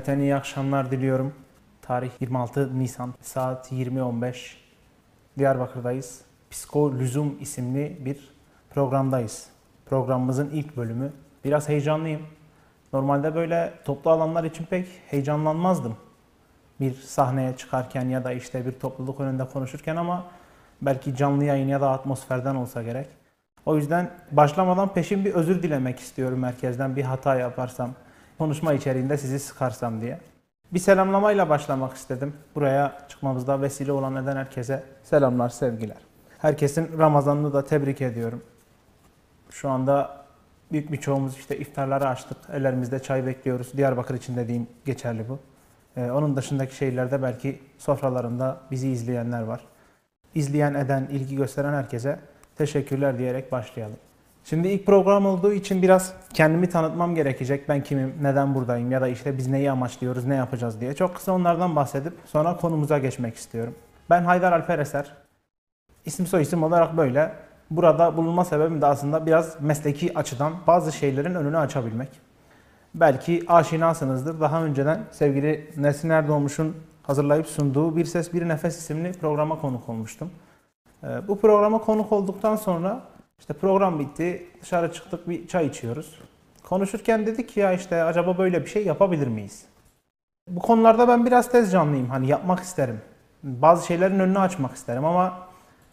Cümleten iyi akşamlar diliyorum. Tarih 26 Nisan saat 20.15. Diyarbakır'dayız. Psikolüzum isimli bir programdayız. Programımızın ilk bölümü. Biraz heyecanlıyım. Normalde böyle toplu alanlar için pek heyecanlanmazdım. Bir sahneye çıkarken ya da işte bir topluluk önünde konuşurken ama belki canlı yayın ya da atmosferden olsa gerek. O yüzden başlamadan peşin bir özür dilemek istiyorum herkesten bir hata yaparsam, konuşma içeriğinde sizi sıkarsam diye. Bir selamlamayla başlamak istedim. Buraya çıkmamızda vesile olan neden herkese selamlar, sevgiler. Herkesin Ramazanını da tebrik ediyorum. Şu anda büyük bir çoğumuz işte iftarları açtık. Ellerimizde çay bekliyoruz. Diyarbakır için dediğim geçerli bu. Ee, onun dışındaki şehirlerde belki sofralarında bizi izleyenler var. İzleyen, eden, ilgi gösteren herkese teşekkürler diyerek başlayalım. Şimdi ilk program olduğu için biraz kendimi tanıtmam gerekecek. Ben kimim, neden buradayım ya da işte biz neyi amaçlıyoruz, ne yapacağız diye. Çok kısa onlardan bahsedip sonra konumuza geçmek istiyorum. Ben Haydar Alper Eser. İsim soy isim olarak böyle. Burada bulunma sebebim de aslında biraz mesleki açıdan bazı şeylerin önünü açabilmek. Belki aşinasınızdır. Daha önceden sevgili Nesin Erdoğmuş'un hazırlayıp sunduğu Bir Ses Bir Nefes isimli programa konuk olmuştum. Ee, Bu programa konuk olduktan sonra işte program bitti, dışarı çıktık bir çay içiyoruz. Konuşurken dedik ki ya işte acaba böyle bir şey yapabilir miyiz? Bu konularda ben biraz tez canlıyım. Hani yapmak isterim. Bazı şeylerin önünü açmak isterim ama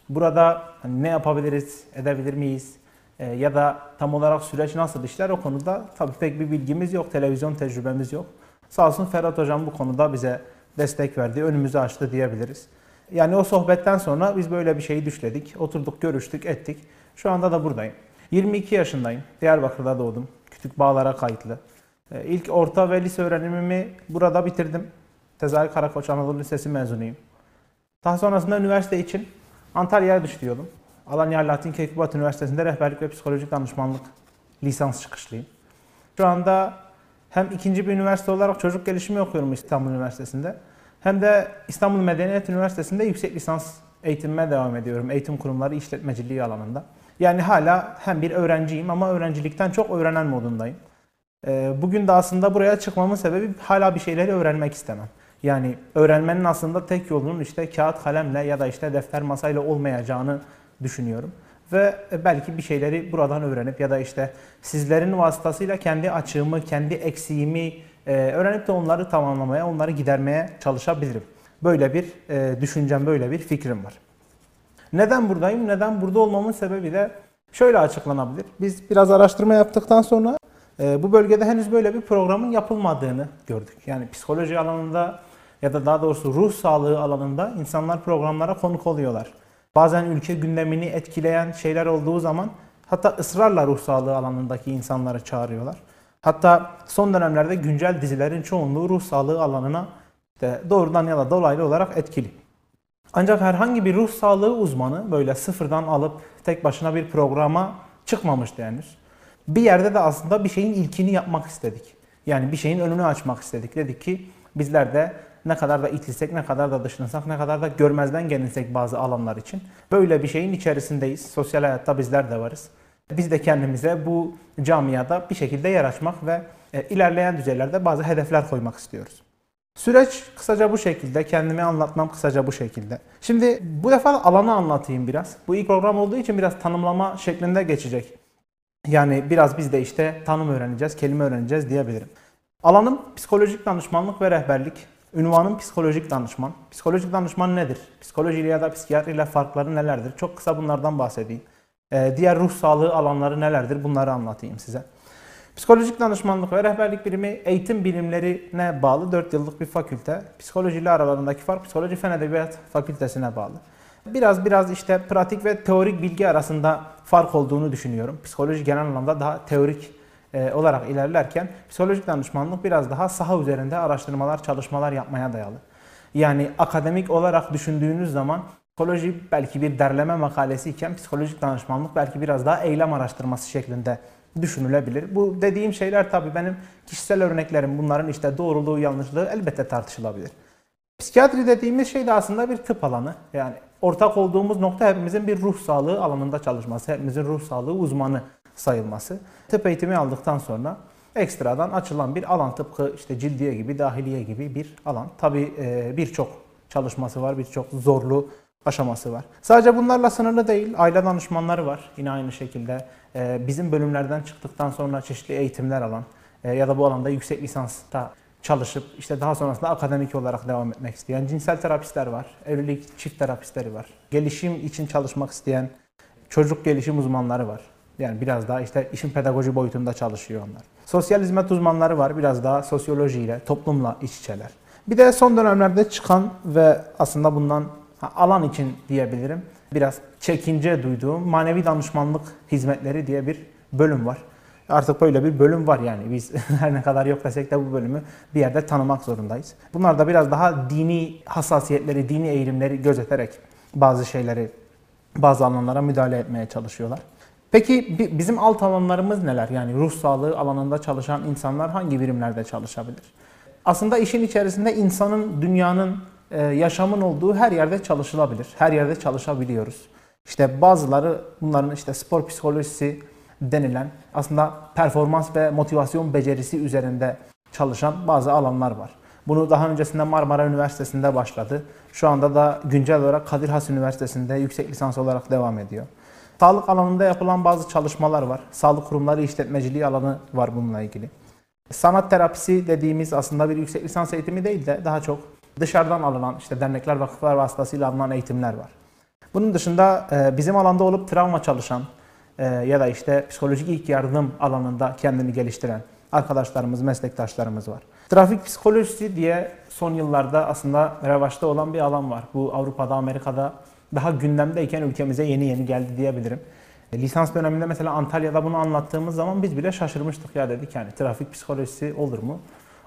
burada hani ne yapabiliriz, edebilir miyiz? Ee, ya da tam olarak süreç nasıl işler o konuda tabii pek bir bilgimiz yok, televizyon tecrübemiz yok. Sağ olsun Ferhat Hocam bu konuda bize destek verdi, önümüzü açtı diyebiliriz. Yani o sohbetten sonra biz böyle bir şeyi düşledik. Oturduk, görüştük, ettik. Şu anda da buradayım. 22 yaşındayım. Diyarbakır'da doğdum. Kütük Bağlar'a kayıtlı. Ee, İlk orta ve lise öğrenimimi burada bitirdim. Tezahür Karakoç Anadolu Lisesi mezunuyum. Daha sonrasında üniversite için Antalya'ya düştüyordum. Alanya Latin Keykubat Üniversitesi'nde rehberlik ve psikolojik danışmanlık lisans çıkışlıyım. Şu anda hem ikinci bir üniversite olarak çocuk gelişimi okuyorum İstanbul Üniversitesi'nde. Hem de İstanbul Medeniyet Üniversitesi'nde yüksek lisans eğitimime devam ediyorum. Eğitim kurumları işletmeciliği alanında. Yani hala hem bir öğrenciyim ama öğrencilikten çok öğrenen modundayım. Ee, Bugün de aslında buraya çıkmamın sebebi hala bir şeyleri öğrenmek istemem. Yani öğrenmenin aslında tek yolunun işte kağıt kalemle ya da işte defter masayla olmayacağını düşünüyorum. Ve belki bir şeyleri buradan öğrenip ya da işte sizlerin vasıtasıyla kendi açığımı, kendi eksiğimi e, öğrenip de onları tamamlamaya, onları gidermeye çalışabilirim. Böyle bir e, düşüncem, böyle bir fikrim var. Neden buradayım? Neden burada olmamın sebebi de şöyle açıklanabilir. Biz biraz araştırma yaptıktan sonra e, bu bölgede henüz böyle bir programın yapılmadığını gördük. Yani psikoloji alanında ya da daha doğrusu ruh sağlığı alanında insanlar programlara konuk oluyorlar. Bazen ülke gündemini etkileyen şeyler olduğu zaman hatta ısrarla ruh sağlığı alanındaki insanları çağırıyorlar. Hatta son dönemlerde güncel dizilerin çoğunluğu ruh sağlığı alanına işte doğrudan ya da dolaylı olarak etkili. Ancak herhangi bir ruh sağlığı uzmanı böyle sıfırdan alıp tek başına bir programa çıkmamıştı henüz. Bir yerde de aslında bir şeyin ilkini yapmak istedik. Yani bir şeyin önünü açmak istedik. Dedik ki bizler de ne kadar da itilsek, ne kadar da dışlansak, ne kadar da görmezden gelinsek bazı alanlar için. Böyle bir şeyin içerisindeyiz. Sosyal hayatta bizler de varız. Biz de kendimize bu camiada bir şekilde yer açmak ve e, ilerleyen düzeylerde bazı hedefler koymak istiyoruz. Süreç kısaca bu şekilde, kendimi anlatmam kısaca bu şekilde. Şimdi bu defa alanı anlatayım biraz. Bu ilk program olduğu için biraz tanımlama şeklinde geçecek. Yani biraz biz de işte tanım öğreneceğiz, kelime öğreneceğiz diyebilirim. Alanım psikolojik danışmanlık ve rehberlik. Ünvanım psikolojik danışman. Psikolojik danışman nedir? Psikolojiyle ya da psikiyatriyle farkları nelerdir? Çok kısa bunlardan bahsedeyim. Ee, diğer ruh sağlığı alanları nelerdir? Bunları anlatayım size. Psikolojik danışmanlık ve rehberlik birimi eğitim bilimlerine bağlı 4 yıllık bir fakülte. Psikoloji ile aralarındaki fark Psikoloji Fen Edebiyat Fakültesine bağlı. Biraz biraz işte pratik ve teorik bilgi arasında fark olduğunu düşünüyorum. Psikoloji genel anlamda daha teorik e, olarak ilerlerken psikolojik danışmanlık biraz daha saha üzerinde araştırmalar, çalışmalar yapmaya dayalı. Yani akademik olarak düşündüğünüz zaman psikoloji belki bir derleme makalesi iken psikolojik danışmanlık belki biraz daha eylem araştırması şeklinde düşünülebilir. Bu dediğim şeyler tabii benim kişisel örneklerim. Bunların işte doğruluğu, yanlışlığı elbette tartışılabilir. Psikiyatri dediğimiz şey de aslında bir tıp alanı. Yani ortak olduğumuz nokta hepimizin bir ruh sağlığı alanında çalışması, hepimizin ruh sağlığı uzmanı sayılması. Tıp eğitimi aldıktan sonra ekstradan açılan bir alan tıpkı işte cildiye gibi, dahiliye gibi bir alan. Tabii e, birçok çalışması var, birçok zorlu aşaması var. Sadece bunlarla sınırlı değil, aile danışmanları var. Yine aynı şekilde bizim bölümlerden çıktıktan sonra çeşitli eğitimler alan e, ya da bu alanda yüksek lisansta çalışıp işte daha sonrasında akademik olarak devam etmek isteyen cinsel terapistler var, evlilik çift terapistleri var, gelişim için çalışmak isteyen çocuk gelişim uzmanları var. Yani biraz daha işte işin pedagoji boyutunda çalışıyor onlar. Sosyal hizmet uzmanları var, biraz daha sosyolojiyle, toplumla iç içeler. Bir de son dönemlerde çıkan ve aslında bundan alan için diyebilirim biraz çekince duyduğum manevi danışmanlık hizmetleri diye bir bölüm var. Artık böyle bir bölüm var yani biz her ne kadar yok desek de bu bölümü bir yerde tanımak zorundayız. Bunlar da biraz daha dini hassasiyetleri, dini eğilimleri gözeterek bazı şeyleri, bazı alanlara müdahale etmeye çalışıyorlar. Peki bi- bizim alt alanlarımız neler? Yani ruh sağlığı alanında çalışan insanlar hangi birimlerde çalışabilir? Aslında işin içerisinde insanın, dünyanın, e, yaşamın olduğu her yerde çalışılabilir. Her yerde çalışabiliyoruz. İşte bazıları bunların işte spor psikolojisi denilen aslında performans ve motivasyon becerisi üzerinde çalışan bazı alanlar var. Bunu daha öncesinde Marmara Üniversitesi'nde başladı. Şu anda da güncel olarak Kadir Has Üniversitesi'nde yüksek lisans olarak devam ediyor. Sağlık alanında yapılan bazı çalışmalar var. Sağlık kurumları işletmeciliği alanı var bununla ilgili. Sanat terapisi dediğimiz aslında bir yüksek lisans eğitimi değil de daha çok dışarıdan alınan işte dernekler, vakıflar vasıtasıyla alınan eğitimler var. Bunun dışında e, bizim alanda olup travma çalışan e, ya da işte psikolojik ilk yardım alanında kendini geliştiren arkadaşlarımız, meslektaşlarımız var. Trafik psikolojisi diye son yıllarda aslında revaçta olan bir alan var. Bu Avrupa'da, Amerika'da daha gündemdeyken ülkemize yeni yeni geldi diyebilirim. E, Lisans döneminde mesela Antalya'da bunu anlattığımız zaman biz bile şaşırmıştık ya dedik yani trafik psikolojisi olur mu?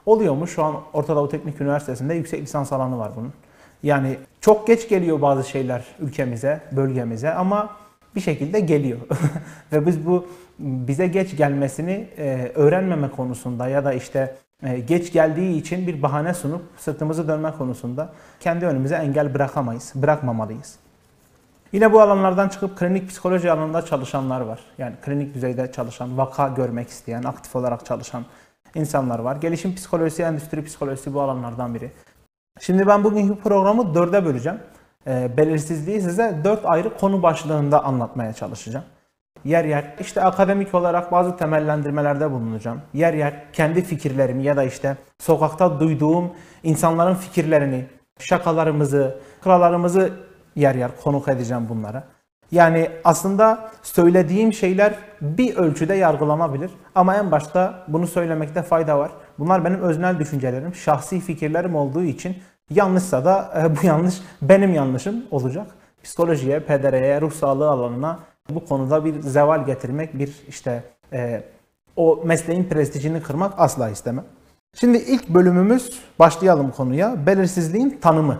Oluyormuş. Şu an Orta Doğu Teknik Üniversitesi'nde yüksek lisans alanı var bunun. Yani çok geç geliyor bazı şeyler ülkemize, bölgemize ama bir şekilde geliyor. Ve biz bu bize geç gelmesini e, öğrenmeme konusunda ya da işte e, geç geldiği için bir bahane sunup sırtımızı dönme konusunda kendi önümüze engel bırakamayız, bırakmamalıyız. Yine bu alanlardan çıkıp klinik psikoloji alanında çalışanlar var. Yani klinik düzeyde çalışan, vaka görmek isteyen, aktif olarak çalışan insanlar var. Gelişim psikolojisi, endüstri psikolojisi bu alanlardan biri. Şimdi ben bugünkü programı dörde böleceğim. Ee, belirsizliği size dört ayrı konu başlığında anlatmaya çalışacağım. Yer yer işte akademik olarak bazı temellendirmelerde bulunacağım. Yer yer kendi fikirlerimi ya da işte sokakta duyduğum insanların fikirlerini, şakalarımızı, kralarımızı yer yer konuk edeceğim bunlara. Yani aslında söylediğim şeyler bir ölçüde yargılanabilir ama en başta bunu söylemekte fayda var. Bunlar benim öznel düşüncelerim, şahsi fikirlerim olduğu için yanlışsa da e, bu yanlış benim yanlışım olacak. Psikolojiye, PDR'ye, ruh sağlığı alanına bu konuda bir zeval getirmek, bir işte e, o mesleğin prestijini kırmak asla istemem. Şimdi ilk bölümümüz başlayalım konuya. Belirsizliğin tanımı.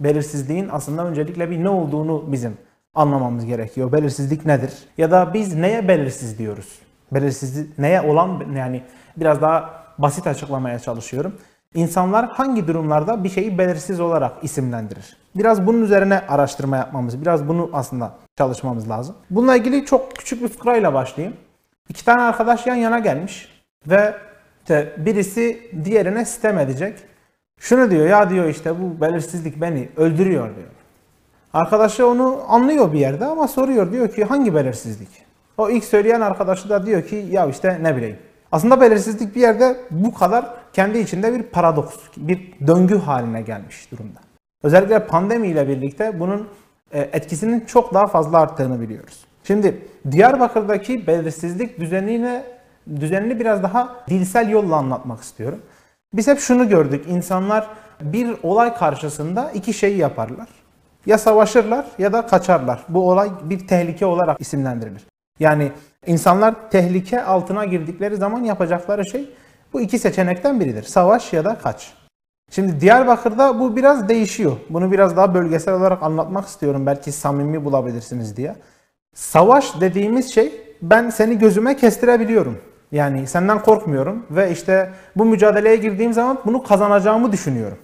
Belirsizliğin aslında öncelikle bir ne olduğunu bizim anlamamız gerekiyor. Belirsizlik nedir? Ya da biz neye belirsiz diyoruz? Belirsizlik neye olan yani biraz daha basit açıklamaya çalışıyorum. İnsanlar hangi durumlarda bir şeyi belirsiz olarak isimlendirir? Biraz bunun üzerine araştırma yapmamız, biraz bunu aslında çalışmamız lazım. Bununla ilgili çok küçük bir fıkrayla başlayayım. İki tane arkadaş yan yana gelmiş ve işte birisi diğerine sitem edecek. Şunu diyor ya diyor işte bu belirsizlik beni öldürüyor diyor. Arkadaşı onu anlıyor bir yerde ama soruyor diyor ki hangi belirsizlik? O ilk söyleyen arkadaşı da diyor ki ya işte ne bileyim. Aslında belirsizlik bir yerde bu kadar kendi içinde bir paradoks, bir döngü haline gelmiş durumda. Özellikle pandemiyle birlikte bunun e, etkisinin çok daha fazla arttığını biliyoruz. Şimdi Diyarbakır'daki belirsizlik düzenine düzenini biraz daha dilsel yolla anlatmak istiyorum. Biz hep şunu gördük. İnsanlar bir olay karşısında iki şeyi yaparlar. Ya savaşırlar ya da kaçarlar. Bu olay bir tehlike olarak isimlendirilir. Yani insanlar tehlike altına girdikleri zaman yapacakları şey bu iki seçenekten biridir. Savaş ya da kaç. Şimdi Diyarbakır'da bu biraz değişiyor. Bunu biraz daha bölgesel olarak anlatmak istiyorum. Belki samimi bulabilirsiniz diye. Savaş dediğimiz şey ben seni gözüme kestirebiliyorum. Yani senden korkmuyorum ve işte bu mücadeleye girdiğim zaman bunu kazanacağımı düşünüyorum.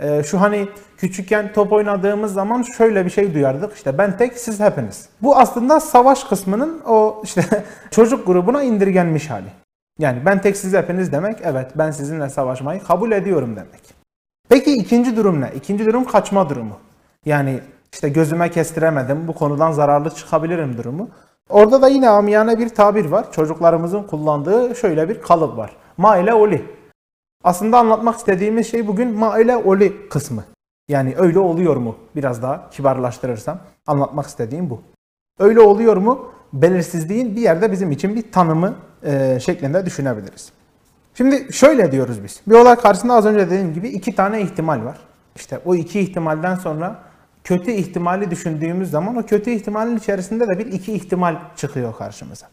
Ee, şu hani küçükken top oynadığımız zaman şöyle bir şey duyardık. İşte ben tek siz hepiniz. Bu aslında savaş kısmının o işte çocuk grubuna indirgenmiş hali. Yani ben tek siz hepiniz demek, evet ben sizinle savaşmayı kabul ediyorum demek. Peki ikinci durum ne? İkinci durum kaçma durumu. Yani işte gözüme kestiremedim, bu konudan zararlı çıkabilirim durumu. Orada da yine amiyane bir tabir var. Çocuklarımızın kullandığı şöyle bir kalıp var. Maile oli. Aslında anlatmak istediğimiz şey bugün maile oli kısmı. Yani öyle oluyor mu? Biraz daha kibarlaştırırsam anlatmak istediğim bu. Öyle oluyor mu? Belirsizliğin bir yerde bizim için bir tanımı e, şeklinde düşünebiliriz. Şimdi şöyle diyoruz biz. Bir olay karşısında az önce dediğim gibi iki tane ihtimal var. İşte o iki ihtimalden sonra kötü ihtimali düşündüğümüz zaman o kötü ihtimalin içerisinde de bir iki ihtimal çıkıyor karşımıza.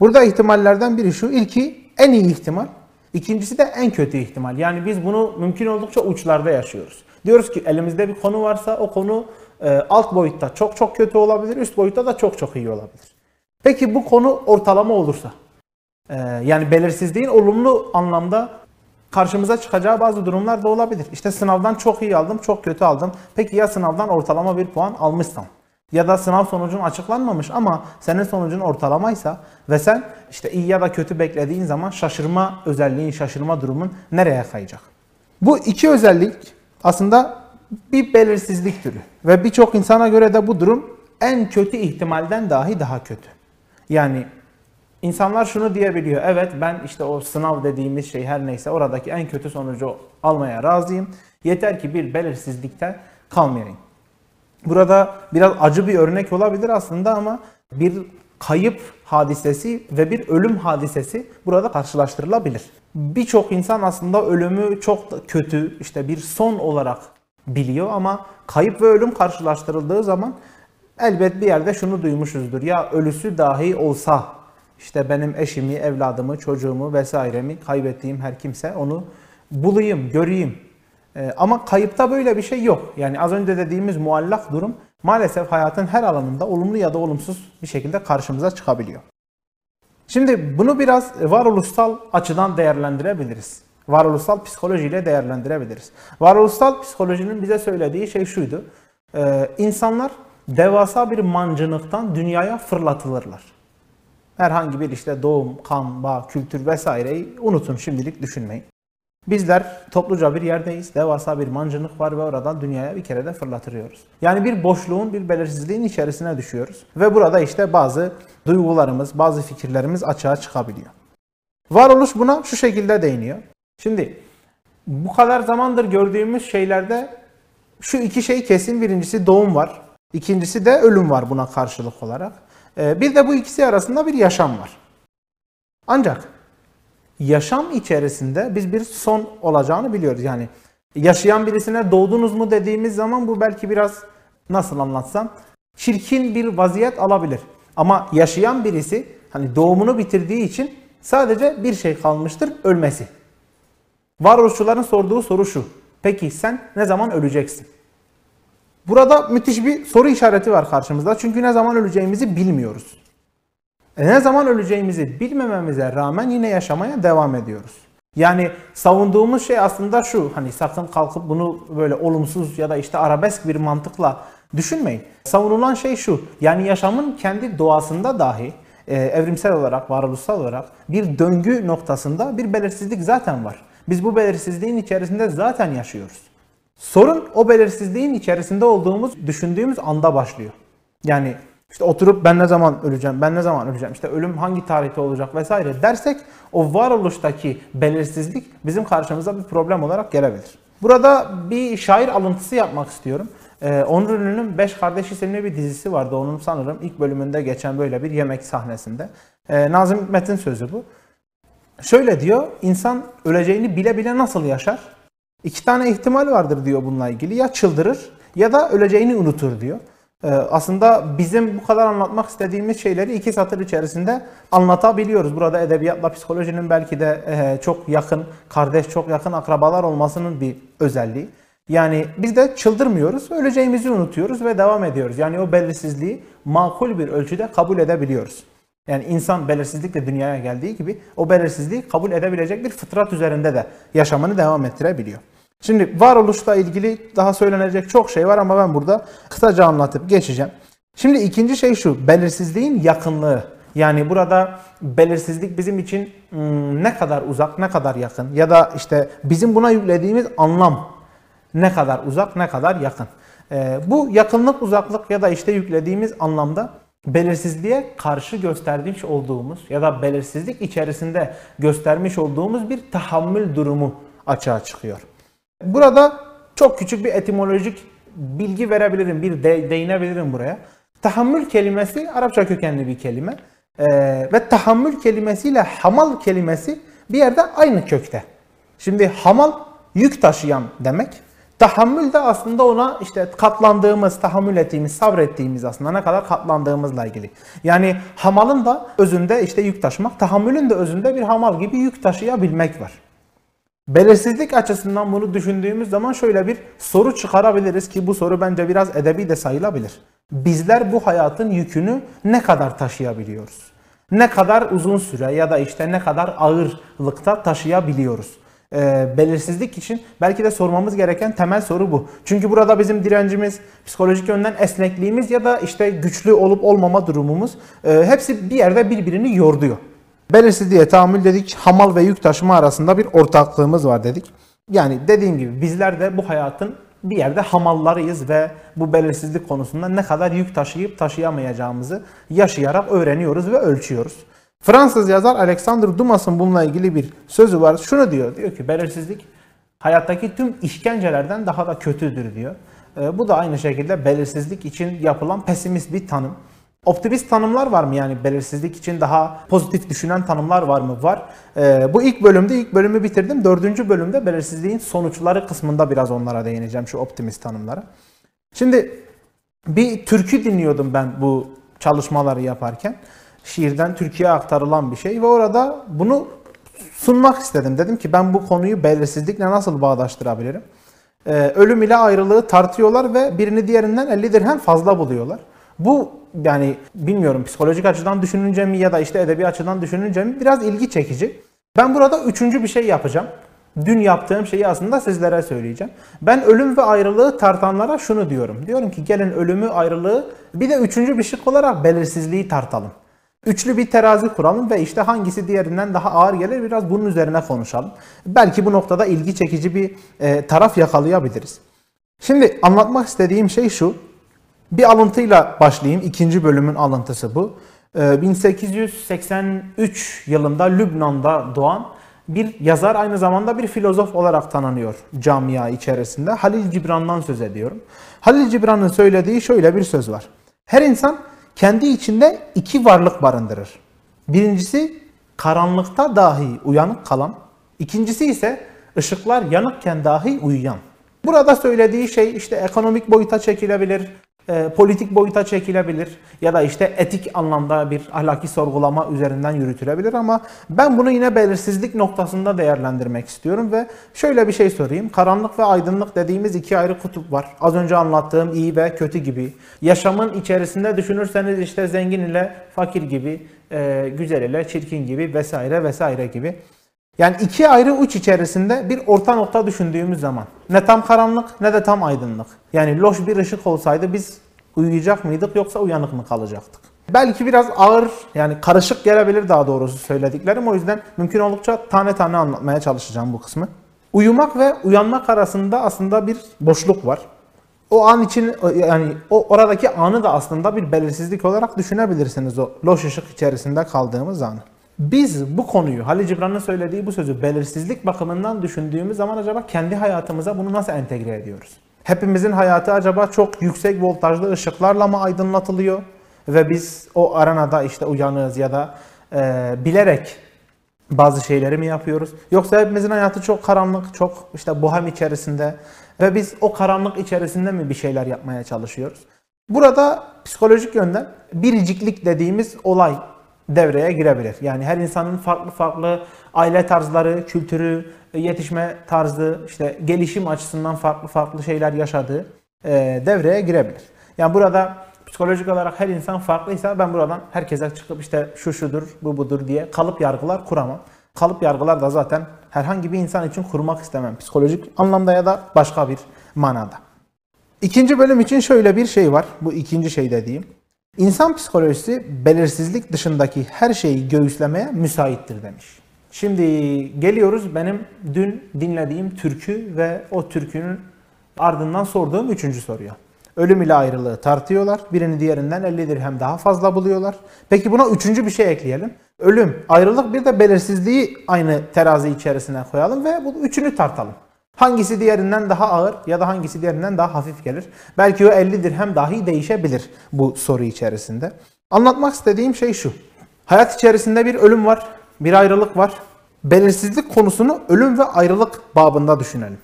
Burada ihtimallerden biri şu. İlki en iyi ihtimal. İkincisi de en kötü ihtimal. Yani biz bunu mümkün oldukça uçlarda yaşıyoruz. Diyoruz ki elimizde bir konu varsa o konu e, alt boyutta çok çok kötü olabilir, üst boyutta da çok çok iyi olabilir. Peki bu konu ortalama olursa? E, yani belirsizliğin olumlu anlamda karşımıza çıkacağı bazı durumlar da olabilir. İşte sınavdan çok iyi aldım, çok kötü aldım. Peki ya sınavdan ortalama bir puan almışsan? Ya da sınav sonucun açıklanmamış ama senin sonucun ortalamaysa ve sen işte iyi ya da kötü beklediğin zaman şaşırma özelliğin, şaşırma durumun nereye kayacak? Bu iki özellik aslında bir belirsizlik türü ve birçok insana göre de bu durum en kötü ihtimalden dahi daha kötü. Yani insanlar şunu diyebiliyor. Evet ben işte o sınav dediğimiz şey her neyse oradaki en kötü sonucu almaya razıyım. Yeter ki bir belirsizlikte kalmayayım. Burada biraz acı bir örnek olabilir aslında ama bir kayıp hadisesi ve bir ölüm hadisesi burada karşılaştırılabilir. Birçok insan aslında ölümü çok kötü işte bir son olarak biliyor ama kayıp ve ölüm karşılaştırıldığı zaman elbet bir yerde şunu duymuşuzdur. Ya ölüsü dahi olsa işte benim eşimi, evladımı, çocuğumu vesairemi kaybettiğim her kimse onu bulayım, göreyim. Ee, ama kayıpta böyle bir şey yok. Yani az önce dediğimiz muallak durum maalesef hayatın her alanında olumlu ya da olumsuz bir şekilde karşımıza çıkabiliyor. Şimdi bunu biraz varoluşsal açıdan değerlendirebiliriz. Varoluşsal psikolojiyle değerlendirebiliriz. Varoluşsal psikolojinin bize söylediği şey şuydu. Ee, insanlar devasa bir mancınıktan dünyaya fırlatılırlar. Herhangi bir işte doğum, kan, bağ, kültür vesaireyi unutun şimdilik düşünmeyin. Bizler topluca bir yerdeyiz. Devasa bir mancınık var ve oradan dünyaya bir kere de fırlatırıyoruz. Yani bir boşluğun, bir belirsizliğin içerisine düşüyoruz. Ve burada işte bazı duygularımız, bazı fikirlerimiz açığa çıkabiliyor. Varoluş buna şu şekilde değiniyor. Şimdi bu kadar zamandır gördüğümüz şeylerde şu iki şey kesin. Birincisi doğum var. İkincisi de ölüm var buna karşılık olarak. Ee, bir de bu ikisi arasında bir yaşam var. Ancak yaşam içerisinde biz bir son olacağını biliyoruz. Yani yaşayan birisine doğdunuz mu dediğimiz zaman bu belki biraz nasıl anlatsam çirkin bir vaziyet alabilir. Ama yaşayan birisi hani doğumunu bitirdiği için sadece bir şey kalmıştır ölmesi. Varoluşçuların sorduğu soru şu. Peki sen ne zaman öleceksin? Burada müthiş bir soru işareti var karşımızda. Çünkü ne zaman öleceğimizi bilmiyoruz. E ne zaman öleceğimizi bilmememize rağmen yine yaşamaya devam ediyoruz. Yani savunduğumuz şey aslında şu. Hani sakın kalkıp bunu böyle olumsuz ya da işte arabesk bir mantıkla düşünmeyin. Savunulan şey şu. Yani yaşamın kendi doğasında dahi e, evrimsel olarak, varoluşsal olarak bir döngü noktasında bir belirsizlik zaten var. Biz bu belirsizliğin içerisinde zaten yaşıyoruz. Sorun o belirsizliğin içerisinde olduğumuz, düşündüğümüz anda başlıyor. Yani işte oturup ben ne zaman öleceğim, ben ne zaman öleceğim, işte ölüm hangi tarihte olacak vesaire dersek o varoluştaki belirsizlik bizim karşımıza bir problem olarak gelebilir. Burada bir şair alıntısı yapmak istiyorum. Ee, Onur Ünlü'nün Beş Kardeş isimli bir dizisi vardı. Onun sanırım ilk bölümünde geçen böyle bir yemek sahnesinde. Ee, Nazım Hikmet'in sözü bu. Şöyle diyor, insan öleceğini bile bile nasıl yaşar? İki tane ihtimal vardır diyor bununla ilgili. Ya çıldırır ya da öleceğini unutur diyor. Ee, aslında bizim bu kadar anlatmak istediğimiz şeyleri iki satır içerisinde anlatabiliyoruz. Burada edebiyatla psikolojinin belki de e, çok yakın, kardeş çok yakın akrabalar olmasının bir özelliği. Yani biz de çıldırmıyoruz, öleceğimizi unutuyoruz ve devam ediyoruz. Yani o belirsizliği makul bir ölçüde kabul edebiliyoruz. Yani insan belirsizlikle dünyaya geldiği gibi o belirsizliği kabul edebilecek bir fıtrat üzerinde de yaşamını devam ettirebiliyor. Şimdi varoluşla ilgili daha söylenecek çok şey var ama ben burada kısaca anlatıp geçeceğim. Şimdi ikinci şey şu, belirsizliğin yakınlığı. Yani burada belirsizlik bizim için hmm, ne kadar uzak, ne kadar yakın ya da işte bizim buna yüklediğimiz anlam ne kadar uzak, ne kadar yakın. Ee, bu yakınlık, uzaklık ya da işte yüklediğimiz anlamda belirsizliğe karşı göstermiş olduğumuz ya da belirsizlik içerisinde göstermiş olduğumuz bir tahammül durumu açığa çıkıyor. Burada çok küçük bir etimolojik bilgi verebilirim, bir de, değinebilirim buraya. Tahammül kelimesi Arapça kökenli bir kelime. Ee, ve tahammül kelimesiyle hamal kelimesi bir yerde aynı kökte. Şimdi hamal yük taşıyan demek. Tahammül de aslında ona işte katlandığımız, tahammül ettiğimiz, sabrettiğimiz aslında ne kadar katlandığımızla ilgili. Yani hamalın da özünde işte yük taşımak, tahammülün de özünde bir hamal gibi yük taşıyabilmek var. Belirsizlik açısından bunu düşündüğümüz zaman şöyle bir soru çıkarabiliriz ki bu soru bence biraz edebi de sayılabilir. Bizler bu hayatın yükünü ne kadar taşıyabiliyoruz? Ne kadar uzun süre ya da işte ne kadar ağırlıkta taşıyabiliyoruz? Ee, belirsizlik için belki de sormamız gereken temel soru bu. Çünkü burada bizim direncimiz, psikolojik yönden esnekliğimiz ya da işte güçlü olup olmama durumumuz e, hepsi bir yerde birbirini yorduyor. Belirsizliğe tahammül dedik, hamal ve yük taşıma arasında bir ortaklığımız var dedik. Yani dediğim gibi bizler de bu hayatın bir yerde hamallarıyız ve bu belirsizlik konusunda ne kadar yük taşıyıp taşıyamayacağımızı yaşayarak öğreniyoruz ve ölçüyoruz. Fransız yazar Alexander Dumas'ın bununla ilgili bir sözü var. Şunu diyor, diyor ki belirsizlik hayattaki tüm işkencelerden daha da kötüdür diyor. E, bu da aynı şekilde belirsizlik için yapılan pesimist bir tanım. Optimist tanımlar var mı yani belirsizlik için daha pozitif düşünen tanımlar var mı? Var. Ee, bu ilk bölümde ilk bölümü bitirdim. Dördüncü bölümde belirsizliğin sonuçları kısmında biraz onlara değineceğim şu optimist tanımlara. Şimdi bir türkü dinliyordum ben bu çalışmaları yaparken. Şiirden Türkiye'ye aktarılan bir şey ve orada bunu sunmak istedim. Dedim ki ben bu konuyu belirsizlikle nasıl bağdaştırabilirim? Ee, ölüm ile ayrılığı tartıyorlar ve birini diğerinden 50 dirhem fazla buluyorlar. Bu yani bilmiyorum psikolojik açıdan düşününce mi ya da işte edebi açıdan düşününce mi biraz ilgi çekici. Ben burada üçüncü bir şey yapacağım. Dün yaptığım şeyi aslında sizlere söyleyeceğim. Ben ölüm ve ayrılığı tartanlara şunu diyorum. Diyorum ki gelin ölümü, ayrılığı bir de üçüncü bir şık olarak belirsizliği tartalım. Üçlü bir terazi kuralım ve işte hangisi diğerinden daha ağır gelir biraz bunun üzerine konuşalım. Belki bu noktada ilgi çekici bir e, taraf yakalayabiliriz. Şimdi anlatmak istediğim şey şu. Bir alıntıyla başlayayım. İkinci bölümün alıntısı bu. 1883 ee, yılında Lübnan'da doğan bir yazar aynı zamanda bir filozof olarak tanınıyor camia içerisinde. Halil Cibran'dan söz ediyorum. Halil Cibran'ın söylediği şöyle bir söz var. Her insan kendi içinde iki varlık barındırır. Birincisi karanlıkta dahi uyanık kalan, ikincisi ise ışıklar yanıkken dahi uyuyan. Burada söylediği şey işte ekonomik boyuta çekilebilir, e, politik boyuta çekilebilir ya da işte etik anlamda bir ahlaki sorgulama üzerinden yürütülebilir ama ben bunu yine belirsizlik noktasında değerlendirmek istiyorum ve şöyle bir şey sorayım. Karanlık ve aydınlık dediğimiz iki ayrı kutup var. Az önce anlattığım iyi ve kötü gibi. Yaşamın içerisinde düşünürseniz işte zengin ile fakir gibi, e, güzel ile çirkin gibi vesaire vesaire gibi. Yani iki ayrı uç içerisinde bir orta nokta düşündüğümüz zaman ne tam karanlık ne de tam aydınlık. Yani loş bir ışık olsaydı biz uyuyacak mıydık yoksa uyanık mı kalacaktık? Belki biraz ağır yani karışık gelebilir daha doğrusu söylediklerim. O yüzden mümkün oldukça tane tane anlatmaya çalışacağım bu kısmı. Uyumak ve uyanmak arasında aslında bir boşluk var. O an için yani o oradaki anı da aslında bir belirsizlik olarak düşünebilirsiniz o loş ışık içerisinde kaldığımız anı. Biz bu konuyu Halil Cibran'ın söylediği bu sözü belirsizlik bakımından düşündüğümüz zaman acaba kendi hayatımıza bunu nasıl entegre ediyoruz? Hepimizin hayatı acaba çok yüksek voltajlı ışıklarla mı aydınlatılıyor? Ve biz o aranada işte uyanığız ya da e, bilerek bazı şeyleri mi yapıyoruz? Yoksa hepimizin hayatı çok karanlık, çok işte bohem içerisinde ve biz o karanlık içerisinde mi bir şeyler yapmaya çalışıyoruz? Burada psikolojik yönden biriciklik dediğimiz olay devreye girebilir. Yani her insanın farklı farklı aile tarzları, kültürü, yetişme tarzı, işte gelişim açısından farklı farklı şeyler yaşadığı e, devreye girebilir. Yani burada psikolojik olarak her insan farklıysa ben buradan herkese çıkıp işte şu şudur, bu budur diye kalıp yargılar kuramam. Kalıp yargılar da zaten herhangi bir insan için kurmak istemem. Psikolojik anlamda ya da başka bir manada. İkinci bölüm için şöyle bir şey var. Bu ikinci şey dediğim. İnsan psikolojisi belirsizlik dışındaki her şeyi göğüslemeye müsaittir demiş. Şimdi geliyoruz benim dün dinlediğim türkü ve o türkünün ardından sorduğum üçüncü soruya. Ölüm ile ayrılığı tartıyorlar. Birini diğerinden 50 dirhem daha fazla buluyorlar. Peki buna üçüncü bir şey ekleyelim. Ölüm, ayrılık bir de belirsizliği aynı terazi içerisine koyalım ve bu üçünü tartalım. Hangisi diğerinden daha ağır ya da hangisi diğerinden daha hafif gelir? Belki o 50 dirhem dahi değişebilir bu soru içerisinde. Anlatmak istediğim şey şu. Hayat içerisinde bir ölüm var, bir ayrılık var. Belirsizlik konusunu ölüm ve ayrılık babında düşünelim.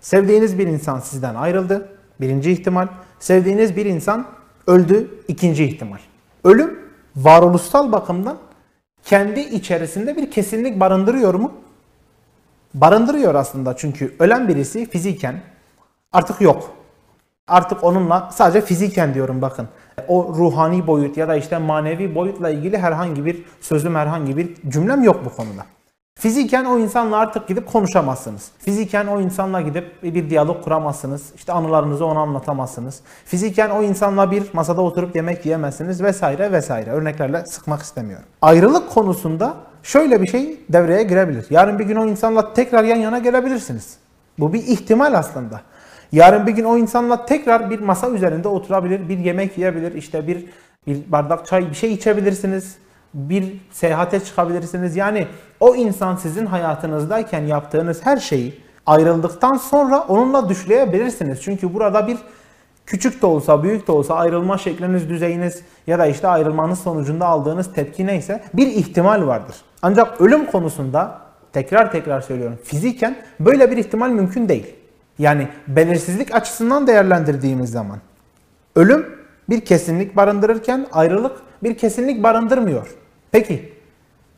Sevdiğiniz bir insan sizden ayrıldı. Birinci ihtimal. Sevdiğiniz bir insan öldü. ikinci ihtimal. Ölüm varoluşsal bakımdan kendi içerisinde bir kesinlik barındırıyor mu? Barındırıyor aslında çünkü ölen birisi fiziken artık yok. Artık onunla sadece fiziken diyorum bakın. O ruhani boyut ya da işte manevi boyutla ilgili herhangi bir sözüm, herhangi bir cümlem yok bu konuda. Fiziken o insanla artık gidip konuşamazsınız. Fiziken o insanla gidip bir diyalog kuramazsınız. İşte anılarınızı ona anlatamazsınız. Fiziken o insanla bir masada oturup yemek yiyemezsiniz vesaire vesaire. Örneklerle sıkmak istemiyorum. Ayrılık konusunda şöyle bir şey devreye girebilir. Yarın bir gün o insanla tekrar yan yana gelebilirsiniz. Bu bir ihtimal aslında. Yarın bir gün o insanla tekrar bir masa üzerinde oturabilir, bir yemek yiyebilir, işte bir bir bardak çay bir şey içebilirsiniz bir seyahate çıkabilirsiniz. Yani o insan sizin hayatınızdayken yaptığınız her şeyi ayrıldıktan sonra onunla düşleyebilirsiniz. Çünkü burada bir küçük de olsa, büyük de olsa ayrılma şekliniz, düzeyiniz ya da işte ayrılmanız sonucunda aldığınız tepki neyse bir ihtimal vardır. Ancak ölüm konusunda tekrar tekrar söylüyorum fiziken böyle bir ihtimal mümkün değil. Yani belirsizlik açısından değerlendirdiğimiz zaman ölüm bir kesinlik barındırırken ayrılık bir kesinlik barındırmıyor. Peki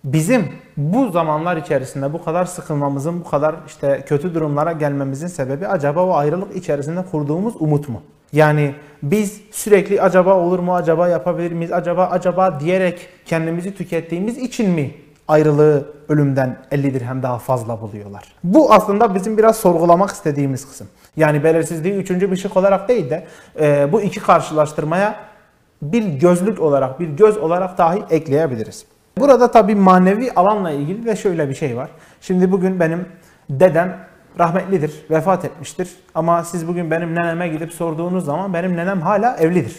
bizim bu zamanlar içerisinde bu kadar sıkılmamızın, bu kadar işte kötü durumlara gelmemizin sebebi acaba o ayrılık içerisinde kurduğumuz umut mu? Yani biz sürekli acaba olur mu, acaba yapabilir miyiz, acaba acaba diyerek kendimizi tükettiğimiz için mi ayrılığı ölümden 50 dirhem daha fazla buluyorlar? Bu aslında bizim biraz sorgulamak istediğimiz kısım. Yani belirsizliği üçüncü bir şık olarak değil de e, bu iki karşılaştırmaya bir gözlük olarak, bir göz olarak dahi ekleyebiliriz. Burada tabi manevi alanla ilgili de şöyle bir şey var. Şimdi bugün benim dedem rahmetlidir, vefat etmiştir. Ama siz bugün benim neneme gidip sorduğunuz zaman benim nenem hala evlidir.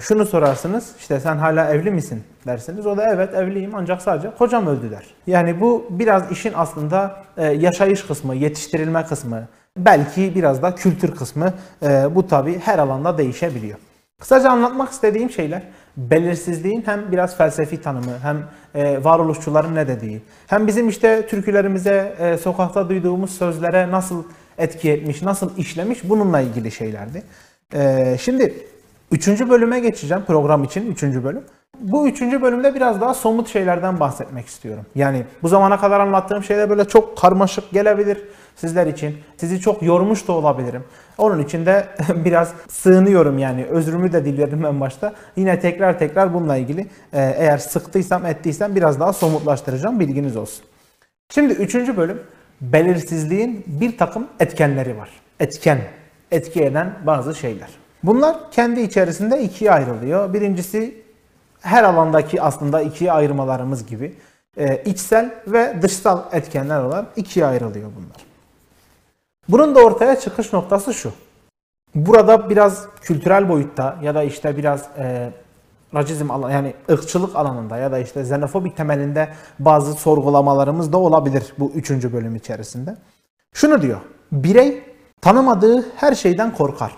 Şunu sorarsınız, işte sen hala evli misin dersiniz. O da evet evliyim ancak sadece kocam öldü der. Yani bu biraz işin aslında e, yaşayış kısmı, yetiştirilme kısmı, belki biraz da kültür kısmı. E, bu tabi her alanda değişebiliyor. Kısaca anlatmak istediğim şeyler belirsizliğin hem biraz felsefi tanımı hem e, varoluşçuların ne dediği hem bizim işte türkülerimize e, sokakta duyduğumuz sözlere nasıl etki etmiş, nasıl işlemiş bununla ilgili şeylerdi. E, şimdi üçüncü bölüme geçeceğim program için üçüncü bölüm. Bu üçüncü bölümde biraz daha somut şeylerden bahsetmek istiyorum. Yani bu zamana kadar anlattığım şeyler böyle çok karmaşık gelebilir sizler için. Sizi çok yormuş da olabilirim. Onun için de biraz sığınıyorum yani özrümü de dilerim en başta. Yine tekrar tekrar bununla ilgili e, eğer sıktıysam ettiysem biraz daha somutlaştıracağım bilginiz olsun. Şimdi üçüncü bölüm belirsizliğin bir takım etkenleri var. Etken, etki eden bazı şeyler. Bunlar kendi içerisinde ikiye ayrılıyor. Birincisi her alandaki aslında ikiye ayırmalarımız gibi e, içsel ve dışsal etkenler olarak ikiye ayrılıyor bunlar. Bunun da ortaya çıkış noktası şu. Burada biraz kültürel boyutta ya da işte biraz e, racizm alan yani ırkçılık alanında ya da işte xenofobik temelinde bazı sorgulamalarımız da olabilir bu üçüncü bölüm içerisinde. Şunu diyor. Birey tanımadığı her şeyden korkar.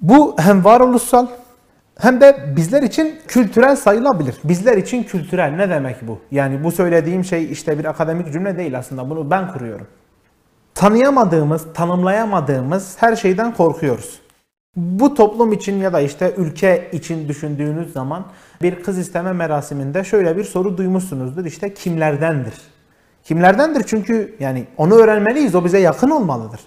Bu hem varoluşsal hem de bizler için kültürel sayılabilir. Bizler için kültürel ne demek bu? Yani bu söylediğim şey işte bir akademik cümle değil aslında bunu ben kuruyorum tanıyamadığımız, tanımlayamadığımız her şeyden korkuyoruz. Bu toplum için ya da işte ülke için düşündüğünüz zaman bir kız isteme merasiminde şöyle bir soru duymuşsunuzdur. İşte kimlerdendir? Kimlerdendir? Çünkü yani onu öğrenmeliyiz. O bize yakın olmalıdır.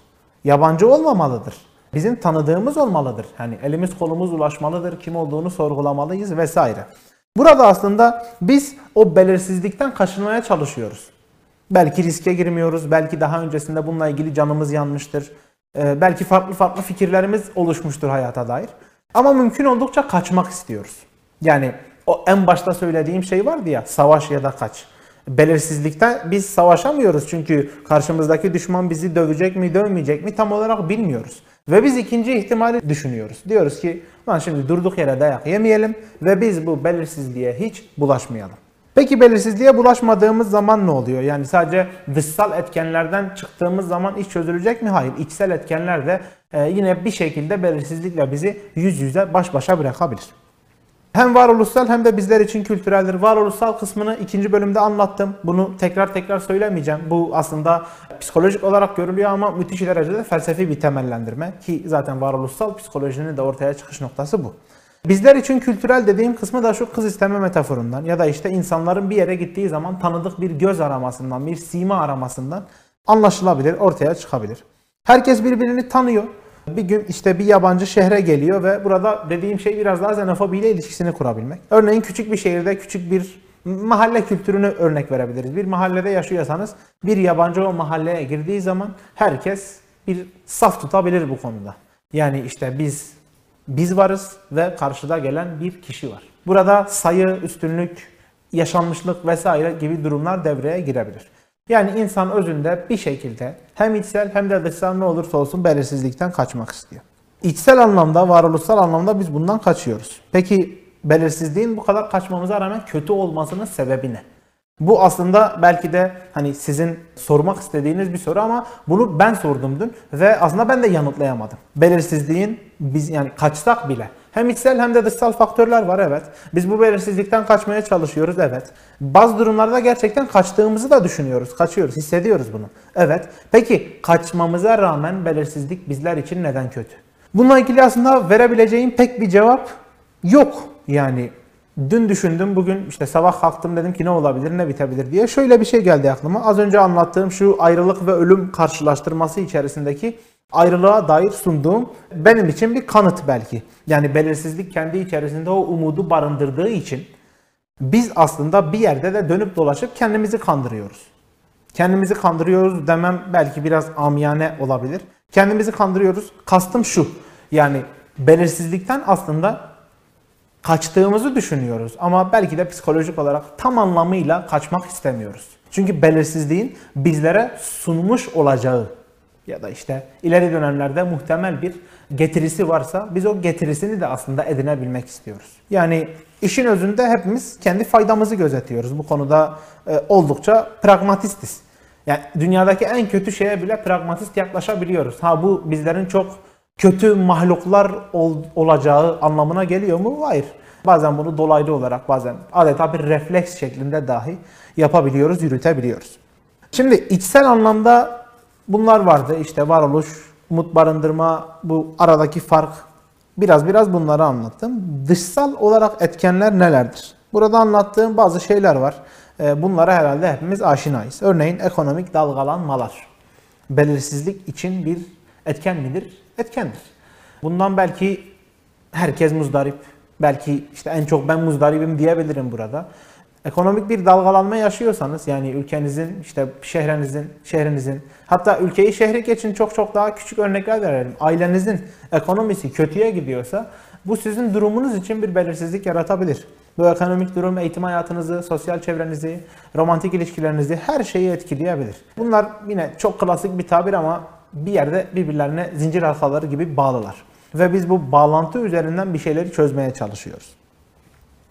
Yabancı olmamalıdır. Bizim tanıdığımız olmalıdır. Yani elimiz kolumuz ulaşmalıdır. Kim olduğunu sorgulamalıyız vesaire. Burada aslında biz o belirsizlikten kaçınmaya çalışıyoruz. Belki riske girmiyoruz. Belki daha öncesinde bununla ilgili canımız yanmıştır. Ee, belki farklı farklı fikirlerimiz oluşmuştur hayata dair. Ama mümkün oldukça kaçmak istiyoruz. Yani o en başta söylediğim şey vardı ya savaş ya da kaç. Belirsizlikten biz savaşamıyoruz çünkü karşımızdaki düşman bizi dövecek mi dövmeyecek mi tam olarak bilmiyoruz. Ve biz ikinci ihtimali düşünüyoruz. Diyoruz ki lan şimdi durduk yere dayak yemeyelim ve biz bu belirsizliğe hiç bulaşmayalım. Peki belirsizliğe bulaşmadığımız zaman ne oluyor? Yani sadece dışsal etkenlerden çıktığımız zaman iş çözülecek mi? Hayır. İçsel etkenler de e, yine bir şekilde belirsizlikle bizi yüz yüze baş başa bırakabilir. Hem varoluşsal hem de bizler için kültüreldir. Varoluşsal kısmını ikinci bölümde anlattım. Bunu tekrar tekrar söylemeyeceğim. Bu aslında psikolojik olarak görülüyor ama müthiş derecede felsefi bir temellendirme. Ki zaten varoluşsal psikolojinin de ortaya çıkış noktası bu. Bizler için kültürel dediğim kısmı da şu kız isteme metaforundan ya da işte insanların bir yere gittiği zaman tanıdık bir göz aramasından, bir sima aramasından anlaşılabilir, ortaya çıkabilir. Herkes birbirini tanıyor. Bir gün işte bir yabancı şehre geliyor ve burada dediğim şey biraz daha xenofobiyle ilişkisini kurabilmek. Örneğin küçük bir şehirde küçük bir mahalle kültürünü örnek verebiliriz. Bir mahallede yaşıyorsanız bir yabancı o mahalleye girdiği zaman herkes bir saf tutabilir bu konuda. Yani işte biz biz varız ve karşıda gelen bir kişi var. Burada sayı, üstünlük, yaşanmışlık vesaire gibi durumlar devreye girebilir. Yani insan özünde bir şekilde hem içsel hem de dışsal ne olursa olsun belirsizlikten kaçmak istiyor. İçsel anlamda, varoluşsal anlamda biz bundan kaçıyoruz. Peki belirsizliğin bu kadar kaçmamıza rağmen kötü olmasının sebebi ne? Bu aslında belki de hani sizin sormak istediğiniz bir soru ama bunu ben sordum dün ve aslında ben de yanıtlayamadım. Belirsizliğin biz yani kaçsak bile hem içsel hem de dışsal faktörler var evet. Biz bu belirsizlikten kaçmaya çalışıyoruz evet. Bazı durumlarda gerçekten kaçtığımızı da düşünüyoruz. Kaçıyoruz, hissediyoruz bunu. Evet. Peki kaçmamıza rağmen belirsizlik bizler için neden kötü? Bununla ilgili aslında verebileceğim pek bir cevap yok. Yani Dün düşündüm, bugün işte sabah kalktım dedim ki ne olabilir, ne bitebilir diye. Şöyle bir şey geldi aklıma. Az önce anlattığım şu ayrılık ve ölüm karşılaştırması içerisindeki ayrılığa dair sunduğum benim için bir kanıt belki. Yani belirsizlik kendi içerisinde o umudu barındırdığı için biz aslında bir yerde de dönüp dolaşıp kendimizi kandırıyoruz. Kendimizi kandırıyoruz demem belki biraz amiyane olabilir. Kendimizi kandırıyoruz. Kastım şu. Yani belirsizlikten aslında kaçtığımızı düşünüyoruz ama belki de psikolojik olarak tam anlamıyla kaçmak istemiyoruz. Çünkü belirsizliğin bizlere sunmuş olacağı ya da işte ileri dönemlerde muhtemel bir getirisi varsa biz o getirisini de aslında edinebilmek istiyoruz. Yani işin özünde hepimiz kendi faydamızı gözetiyoruz. Bu konuda e, oldukça pragmatistiz. Yani dünyadaki en kötü şeye bile pragmatist yaklaşabiliyoruz. Ha bu bizlerin çok kötü mahluklar ol, olacağı anlamına geliyor mu? Hayır. Bazen bunu dolaylı olarak bazen adeta bir refleks şeklinde dahi yapabiliyoruz, yürütebiliyoruz. Şimdi içsel anlamda bunlar vardı. İşte varoluş, umut barındırma, bu aradaki fark. Biraz biraz bunları anlattım. Dışsal olarak etkenler nelerdir? Burada anlattığım bazı şeyler var. Ee, bunlara herhalde hepimiz aşinayız. Örneğin ekonomik dalgalanmalar. Belirsizlik için bir etken midir? Etkendir. Bundan belki herkes muzdarip. Belki işte en çok ben muzdaribim diyebilirim burada. Ekonomik bir dalgalanma yaşıyorsanız yani ülkenizin, işte şehrinizin, şehrinizin hatta ülkeyi şehri geçin çok çok daha küçük örnekler verelim. Ailenizin ekonomisi kötüye gidiyorsa bu sizin durumunuz için bir belirsizlik yaratabilir. Bu ekonomik durum eğitim hayatınızı, sosyal çevrenizi, romantik ilişkilerinizi her şeyi etkileyebilir. Bunlar yine çok klasik bir tabir ama bir yerde birbirlerine zincir halkaları gibi bağlılar. Ve biz bu bağlantı üzerinden bir şeyleri çözmeye çalışıyoruz.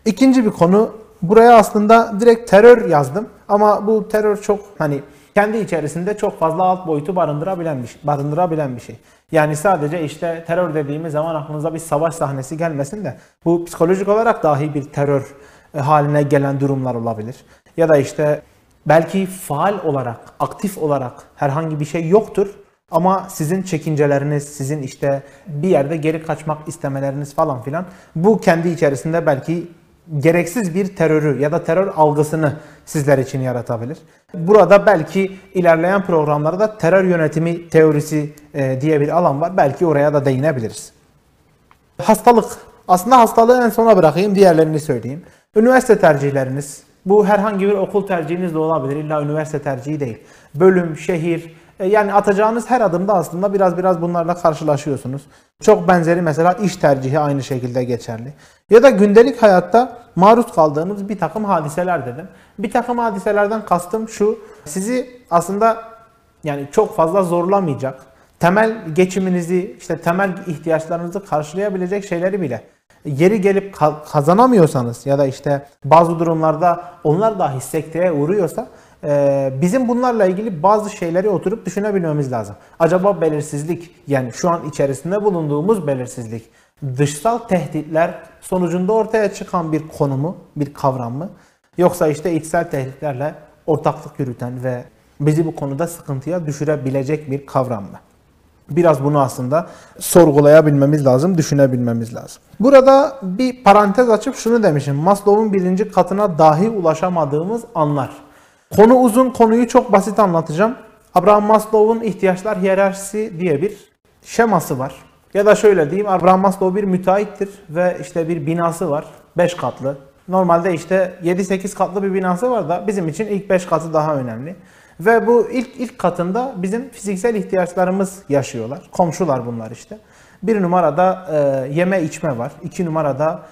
İkinci bir konu buraya aslında direkt terör yazdım ama bu terör çok hani kendi içerisinde çok fazla alt boyutu barındırabilen bir şey, barındırabilen bir şey. Yani sadece işte terör dediğimiz zaman aklınıza bir savaş sahnesi gelmesin de bu psikolojik olarak dahi bir terör e, haline gelen durumlar olabilir. Ya da işte belki faal olarak, aktif olarak herhangi bir şey yoktur ama sizin çekinceleriniz, sizin işte bir yerde geri kaçmak istemeleriniz falan filan bu kendi içerisinde belki gereksiz bir terörü ya da terör algısını sizler için yaratabilir. Burada belki ilerleyen programlarda terör yönetimi teorisi e, diye bir alan var. Belki oraya da değinebiliriz. Hastalık. Aslında hastalığı en sona bırakayım, diğerlerini söyleyeyim. Üniversite tercihleriniz. Bu herhangi bir okul tercihiniz de olabilir. İlla üniversite tercihi değil. Bölüm, şehir, Yani atacağınız her adımda aslında biraz biraz bunlarla karşılaşıyorsunuz. Çok benzeri mesela iş tercihi aynı şekilde geçerli. Ya da gündelik hayatta maruz kaldığınız bir takım hadiseler dedim. Bir takım hadiselerden kastım şu. Sizi aslında yani çok fazla zorlamayacak. Temel geçiminizi, işte temel ihtiyaçlarınızı karşılayabilecek şeyleri bile yeri gelip ka- kazanamıyorsanız ya da işte bazı durumlarda onlar dahi sekteye uğruyorsa e, bizim bunlarla ilgili bazı şeyleri oturup düşünebilmemiz lazım. Acaba belirsizlik yani şu an içerisinde bulunduğumuz belirsizlik dışsal tehditler sonucunda ortaya çıkan bir konu mu, bir kavram mı? Yoksa işte içsel tehditlerle ortaklık yürüten ve bizi bu konuda sıkıntıya düşürebilecek bir kavram mı? Biraz bunu aslında sorgulayabilmemiz lazım, düşünebilmemiz lazım. Burada bir parantez açıp şunu demişim. Maslow'un birinci katına dahi ulaşamadığımız anlar. Konu uzun, konuyu çok basit anlatacağım. Abraham Maslow'un ihtiyaçlar hiyerarşisi diye bir şeması var. Ya da şöyle diyeyim, Abraham Maslow bir müteahhittir ve işte bir binası var. 5 katlı. Normalde işte 7-8 katlı bir binası var da bizim için ilk 5 katı daha önemli. Ve bu ilk ilk katında bizim fiziksel ihtiyaçlarımız yaşıyorlar. Komşular bunlar işte. Bir numarada e, yeme içme var. İki numarada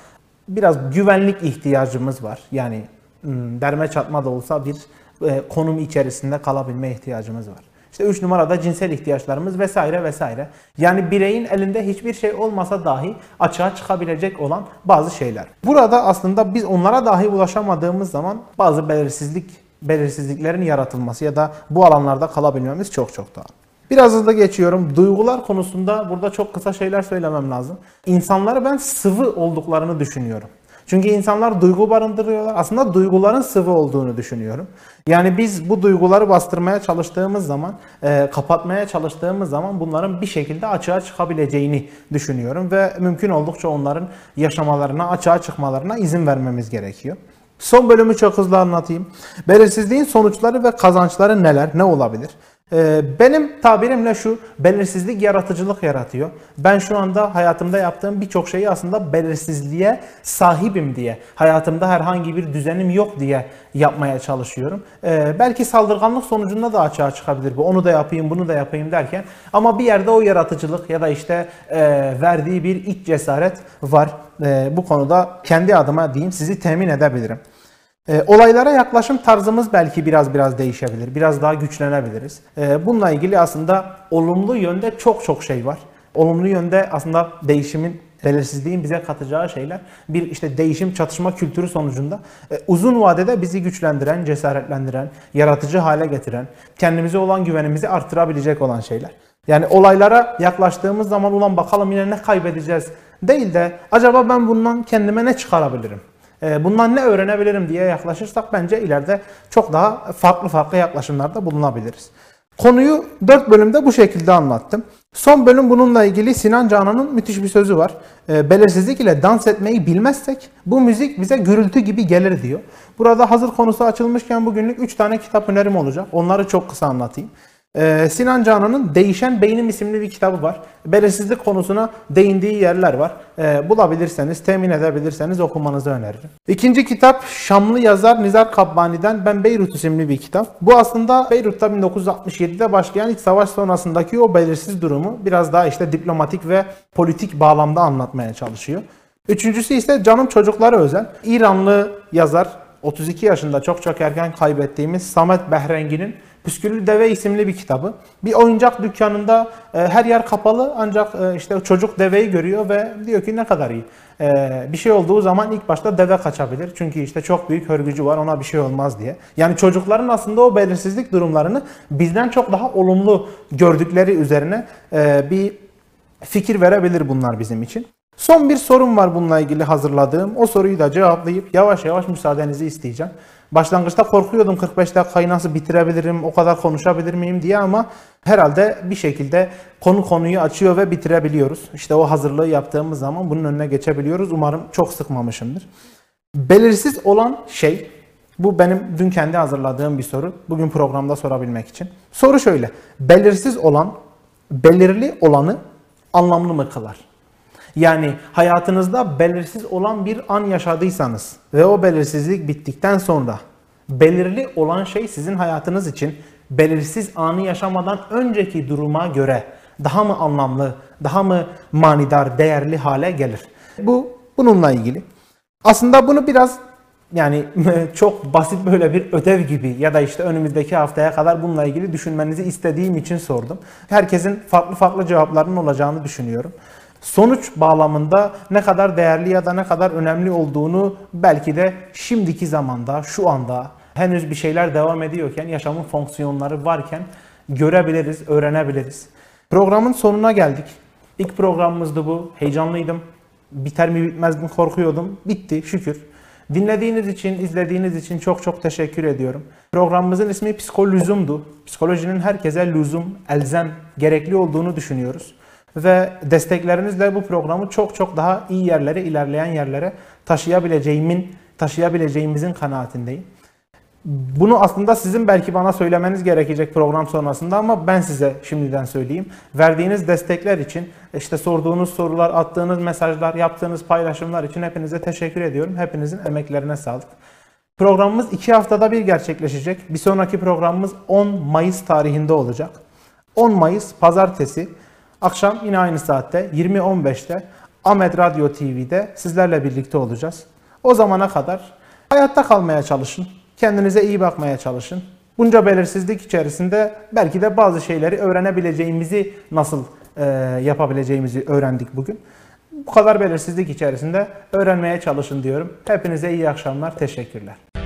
biraz güvenlik ihtiyacımız var. Yani hmm, derme çatma da olsa bir konum içerisinde kalabilme ihtiyacımız var. İşte üç numarada cinsel ihtiyaçlarımız vesaire vesaire. Yani bireyin elinde hiçbir şey olmasa dahi açığa çıkabilecek olan bazı şeyler. Burada aslında biz onlara dahi ulaşamadığımız zaman bazı belirsizlik belirsizliklerin yaratılması ya da bu alanlarda kalabilmemiz çok çok daha. Biraz hızlı geçiyorum. Duygular konusunda burada çok kısa şeyler söylemem lazım. İnsanları ben sıvı olduklarını düşünüyorum. Çünkü insanlar duygu barındırıyorlar. Aslında duyguların sıvı olduğunu düşünüyorum. Yani biz bu duyguları bastırmaya çalıştığımız zaman, e, kapatmaya çalıştığımız zaman bunların bir şekilde açığa çıkabileceğini düşünüyorum. Ve mümkün oldukça onların yaşamalarına, açığa çıkmalarına izin vermemiz gerekiyor. Son bölümü çok hızlı anlatayım. Belirsizliğin sonuçları ve kazançları neler, ne olabilir? Ee, benim tabirimle şu, belirsizlik yaratıcılık yaratıyor. Ben şu anda hayatımda yaptığım birçok şeyi aslında belirsizliğe sahibim diye, hayatımda herhangi bir düzenim yok diye yapmaya çalışıyorum. Ee, belki saldırganlık sonucunda da açığa çıkabilir bu. Onu da yapayım, bunu da yapayım derken. Ama bir yerde o yaratıcılık ya da işte e, verdiği bir iç cesaret var. E, bu konuda kendi adıma diyeyim sizi temin edebilirim. E, olaylara yaklaşım tarzımız belki biraz biraz değişebilir. Biraz daha güçlenebiliriz. E, bununla ilgili aslında olumlu yönde çok çok şey var. Olumlu yönde aslında değişimin, belirsizliğin bize katacağı şeyler bir işte değişim çatışma kültürü sonucunda e, uzun vadede bizi güçlendiren, cesaretlendiren, yaratıcı hale getiren, kendimize olan güvenimizi artırabilecek olan şeyler. Yani olaylara yaklaştığımız zaman ulan bakalım yine ne kaybedeceğiz değil de acaba ben bundan kendime ne çıkarabilirim? Ee, Bundan ne öğrenebilirim diye yaklaşırsak bence ileride çok daha farklı farklı yaklaşımlarda bulunabiliriz. Konuyu 4 bölümde bu şekilde anlattım. Son bölüm bununla ilgili Sinan Canan'ın müthiş bir sözü var. E, belirsizlik ile dans etmeyi bilmezsek bu müzik bize gürültü gibi gelir diyor. Burada hazır konusu açılmışken bugünlük 3 tane kitap önerim olacak. Onları çok kısa anlatayım. Ee, Sinan Canan'ın Değişen Beynim isimli bir kitabı var. Belirsizlik konusuna değindiği yerler var. Ee, bulabilirseniz, temin edebilirseniz okumanızı öneririm. İkinci kitap Şamlı yazar Nizar Kabbani'den Ben Beyrut isimli bir kitap. Bu aslında Beyrut'ta 1967'de başlayan iç savaş sonrasındaki o belirsiz durumu biraz daha işte diplomatik ve politik bağlamda anlatmaya çalışıyor. Üçüncüsü ise Canım Çocuklara özel. İranlı yazar 32 yaşında çok çok erken kaybettiğimiz Samet Behrengi'nin Püsküllü Deve isimli bir kitabı. Bir oyuncak dükkanında e, her yer kapalı ancak e, işte çocuk deveyi görüyor ve diyor ki ne kadar iyi. E, bir şey olduğu zaman ilk başta deve kaçabilir. Çünkü işte çok büyük hörgücü var ona bir şey olmaz diye. Yani çocukların aslında o belirsizlik durumlarını bizden çok daha olumlu gördükleri üzerine e, bir fikir verebilir bunlar bizim için. Son bir sorum var bununla ilgili hazırladığım. O soruyu da cevaplayıp yavaş yavaş müsaadenizi isteyeceğim. Başlangıçta korkuyordum 45 dakikayı nasıl bitirebilirim, o kadar konuşabilir miyim diye ama herhalde bir şekilde konu konuyu açıyor ve bitirebiliyoruz. İşte o hazırlığı yaptığımız zaman bunun önüne geçebiliyoruz. Umarım çok sıkmamışımdır. Belirsiz olan şey, bu benim dün kendi hazırladığım bir soru. Bugün programda sorabilmek için. Soru şöyle, belirsiz olan, belirli olanı anlamlı mı kılar? Yani hayatınızda belirsiz olan bir an yaşadıysanız ve o belirsizlik bittikten sonra belirli olan şey sizin hayatınız için belirsiz anı yaşamadan önceki duruma göre daha mı anlamlı, daha mı manidar, değerli hale gelir? Bu bununla ilgili. Aslında bunu biraz yani çok basit böyle bir ödev gibi ya da işte önümüzdeki haftaya kadar bununla ilgili düşünmenizi istediğim için sordum. Herkesin farklı farklı cevaplarının olacağını düşünüyorum. Sonuç bağlamında ne kadar değerli ya da ne kadar önemli olduğunu belki de şimdiki zamanda, şu anda henüz bir şeyler devam ediyorken, yaşamın fonksiyonları varken görebiliriz, öğrenebiliriz. Programın sonuna geldik. İlk programımızdı bu. Heyecanlıydım. Biter mi bitmez mi korkuyordum. Bitti şükür. Dinlediğiniz için, izlediğiniz için çok çok teşekkür ediyorum. Programımızın ismi Psikolüzum'du. Psikolojinin herkese lüzum, elzem, gerekli olduğunu düşünüyoruz. Ve desteklerinizle bu programı çok çok daha iyi yerlere, ilerleyen yerlere taşıyabileceğimin, taşıyabileceğimizin kanaatindeyim. Bunu aslında sizin belki bana söylemeniz gerekecek program sonrasında ama ben size şimdiden söyleyeyim. Verdiğiniz destekler için, işte sorduğunuz sorular, attığınız mesajlar, yaptığınız paylaşımlar için hepinize teşekkür ediyorum. Hepinizin emeklerine sağlık. Programımız iki haftada bir gerçekleşecek. Bir sonraki programımız 10 Mayıs tarihinde olacak. 10 Mayıs Pazartesi akşam yine aynı saatte 20.15'te Ahmet Radyo TV'de sizlerle birlikte olacağız. O zamana kadar hayatta kalmaya çalışın. Kendinize iyi bakmaya çalışın. Bunca belirsizlik içerisinde belki de bazı şeyleri öğrenebileceğimizi nasıl e, yapabileceğimizi öğrendik bugün. Bu kadar belirsizlik içerisinde öğrenmeye çalışın diyorum. Hepinize iyi akşamlar. Teşekkürler.